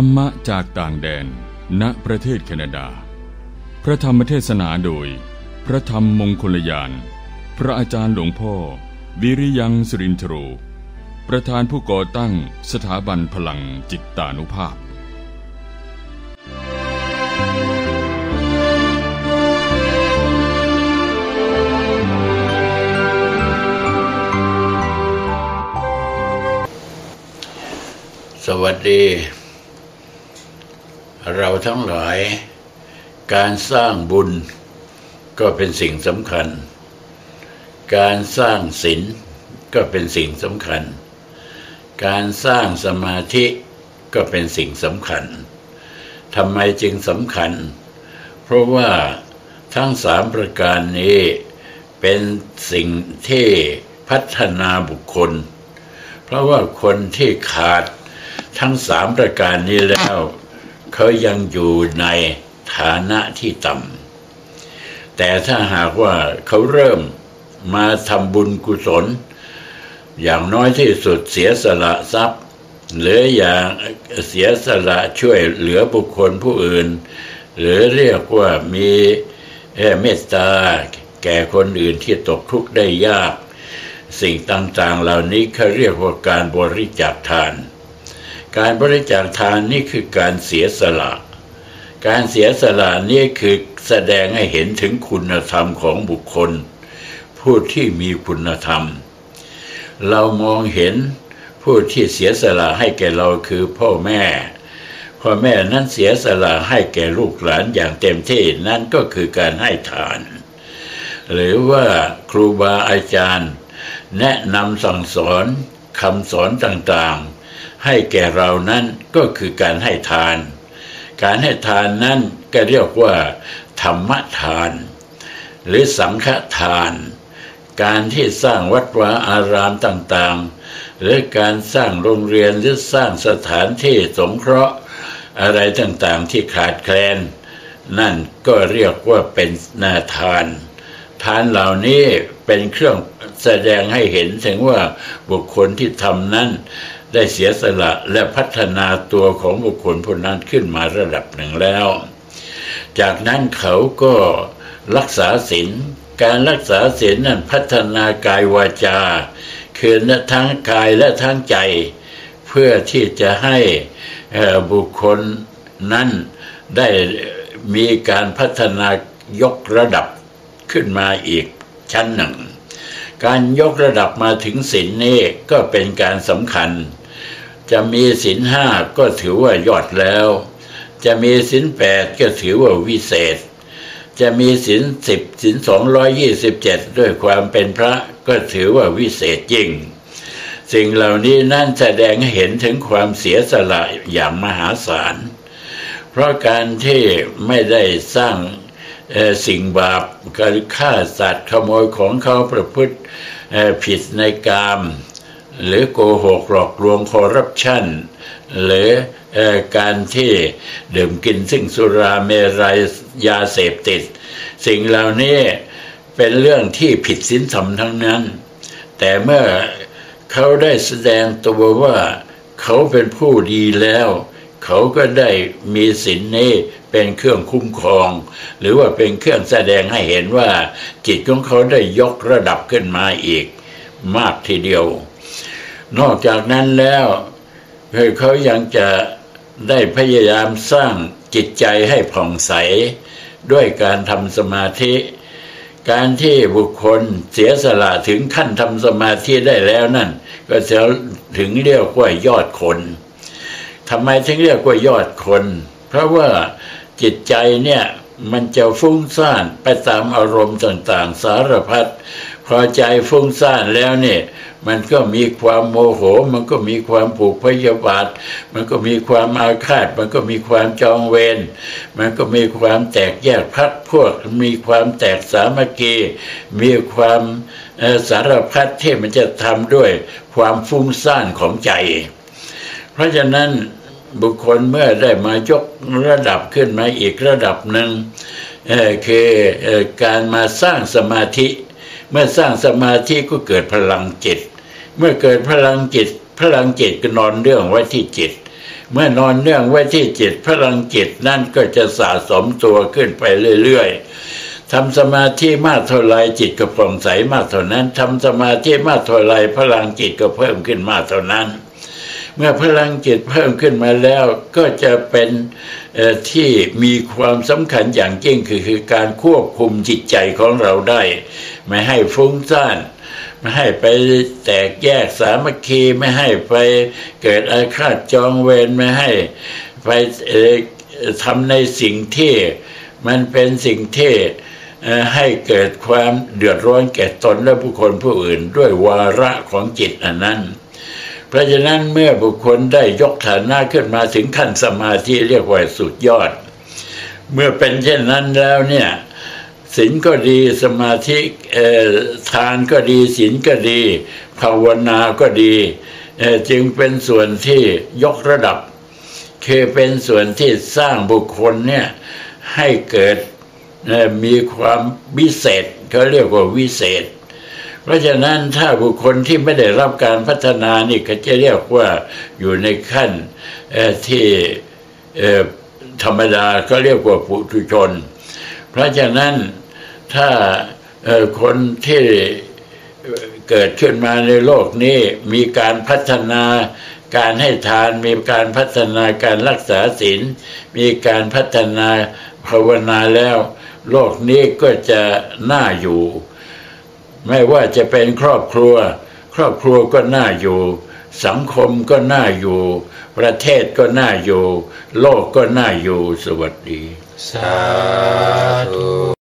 รรมะจากต่างแดน ณ ประเทศแคนาดา พระธรรมเทศนาโดย พระธรรมมงคลยาน พระอาจารย์หลวงพ่อ วิริยังสุรินทโรประธานผู้ก่อตั้งสถาบันพลังจิตตานุภาพ สวัสดี เราทั้งหลาย การสร้างบุญก็เป็นสิ่งสำคัญ การสร้างศีลก็เป็นสิ่งสำคัญ การสร้างสมาธิก็เป็นสิ่งสำคัญทำไมจึงสำคัญ เพราะว่าทั้งสามประการนี้เป็นสิ่งที่พัฒนาบุคคล เพราะว่าคนที่ขาดทั้งสามประการนี้แล้ว เขายังอยู่ในฐานะที่ต่ำแต่ถ้าหากว่าเขาเริ่มมาทำบุญกุศล อย่างน้อยที่สุดเสียสละทรัพย์หรืออย่างเสียสละช่วยเหลือบุคคลผู้อื่น หรือเรียกว่ามีเมตตาแก่คนอื่นที่ตกทุกข์ได้ยาก สิ่งต่างๆเหล่านี้เขาเรียกว่าการบริจาคทาน การบริจาคทานนี่คือการเสียสละ การเสียสละนี่คือแสดงให้เห็นถึงคุณธรรมของบุคคล ผู้ที่มีคุณธรรม เรามองเห็นผู้ที่เสียสละให้แก่เราคือพ่อแม่ พ่อแม่นั้นเสียสละให้แก่ลูกหลานอย่างเต็มที่นั่นก็คือการให้ทาน หรือว่าครูบาอาจารย์ แนะนำสั่งสอนคำสอนต่างๆ ให้แก่เรานั้นก็คือการให้ทาน การให้ทานนั้นก็เรียกว่า ธรรมทาน หรือสังฆทาน การที่สร้างวัดวาอารามต่างๆ หรือการสร้างโรงเรียนหรือสร้างสถานที่สงเคราะห์อะไรต่างๆที่ขาดแคลน นั่นก็เรียกว่าเป็นนาทาน ทานเหล่านี้เป็นเครื่องแสดงให้เห็นถึงว่าบุคคลที่ทำนั้น ได้เสียสละและพัฒนาตัวของบุคคลผู้นั้นขึ้นมาระดับหนึ่งแล้ว จากนั้นเขาก็รักษาศีลการรักษาศีลนั้นพัฒนากายวาจา คือทั้งกายและทั้งใจ เพื่อที่จะให้บุคคลนั้นได้มีการพัฒนายกระดับขึ้นมาอีกชั้นหนึ่ง การยกระดับมาถึงศีลนี่ก็เป็นการสำคัญ จะมีศีลห้าก็ถือว่ายอดแล้ว จะมีศีลแปดก็ถือว่าวิเศษ จะมีศีลสิบศีลสองร้อยยี่สิบเจ็ดด้วยความเป็นพระก็ถือว่าวิเศษยิ่ง สิ่งเหล่านี้นั่นแสดงให้เห็นถึงความเสียสละอย่างมหาศาล เพราะการที่ไม่ได้สร้างสิ่งบาปการฆ่าสัตว์ขโมยของเขาประพฤติผิดในกาม หรือโกหกหลอกลวงคอร์รัปชันหรือการที่ดื่มกินซึ่งสุราเมรัยยาเสพติด สิ่งเหล่านี้เป็นเรื่องที่ผิดศีลธรรมทั้งนั้น แต่เมื่อเขาได้แสดงตัวว่าเขาเป็นผู้ดีแล้ว เขาก็ได้มีศีลนี้เป็นเครื่องคุ้มครอง หรือว่าเป็นเครื่องแสดงให้เห็นว่าจิตของเขาได้ยกระดับขึ้นมาอีก มากทีเดียว นอกจากนั้นแล้วเขายังจะได้พยายามสร้างจิตใจให้ผ่องใส ด้วยการทำสมาธิ การที่บุคคลเสียสละถึงขั้นทำสมาธิได้แล้วนั่น ก็จะถึงเรียกว่ายอดคนทำไมถึงเรียกว่ายอดคน เพราะว่าจิตใจเนี่ยมันจะฟุ้งซ่านไปตามอารมณ์ต่างๆ สารพัด พอใจฟุ้งซ่านแล้วเนี่ยมันก็มีความโมโห มันก็มีความผูกพยาบาท มันก็มีความอาฆาต มันก็มีความจองเวร มันก็มีความแตกแยกพักพวก มีความแตกสามัคคี มีความสารพัดที่มันจะทำด้วยความฟุ้งซ่านของใจ เพราะฉะนั้นบุคคลเมื่อได้มายกระดับขึ้นมาอีกระดับหนึ่งคือการมาสร้างสมาธิ เมื่อสร้างสมาธิก็เกิดพลังจิต เมื่อเกิดพลังจิต พลังจิตก็นอนเรื่องไว้ที่จิต เมื่อนอนเรื่องไว้ที่จิต พลังจิตนั่นก็จะสะสมตัวขึ้นไปเรื่อยๆทำสมาธิมากเท่าไรจิตก็ผ่องใสมากเท่านั้นทำสมาธิมากเท่าไรพลังจิตก็เพิ่มขึ้นมากเท่านั้น เมื่อพลังจิตเพิ่มขึ้นมาแล้วก็จะเป็นที่มีความสำคัญอย่างยิ่งคือคือการควบคุมจิตใจของเราได้ ไม่ให้ฟุ้งซ่านไม่ให้ไปแตกแยกสามัคคีไม่ให้ไปเกิดอาฆาตจองเวรไม่ให้ไปทำในสิ่งที่มันเป็นสิ่งที่ให้เกิดความเดือดร้อนแก่ตนและบุคคลผู้อื่นด้วยวาระของจิตอันนั้น เพราะฉะนั้นเมื่อบุคคลได้ยกฐานะขึ้นมาถึงขั้นสมาธิเรียกว่าสุดยอด เมื่อเป็นเช่นนั้นแล้วเนี่ยศีลก็ดีสมาธิทานก็ดีศีลก็ดี ภาวนาก็ดีจึงเป็นส่วนที่ยกระดับ คือเป็นส่วนที่สร้างบุคคลเนี่ยให้เกิดมีความวิเศษเขาเรียกว่าวิเศษ เพราะฉะนั้นถ้าบุคคลที่ไม่ได้รับการพัฒนานี่ก็จะเรียกว่าอยู่ในขั้นที่ธรรมดาก็เรียกว่าปุถุชน เพราะฉะนั้นถ้าคนที่เกิดขึ้นมาในโลกนี้มีการพัฒนาการให้ทานมีการพัฒนาการรักษาศีลมีการพัฒนาภาวนาแล้ว โลกนี้ก็จะน่าอยู่ ไม่ว่าจะเป็นครอบครัว ครอบครัวก็น่าอยู่ สังคมก็น่าอยู่ ประเทศก็น่าอยู่ โลกก็น่าอยู่สวัสดี สาธุ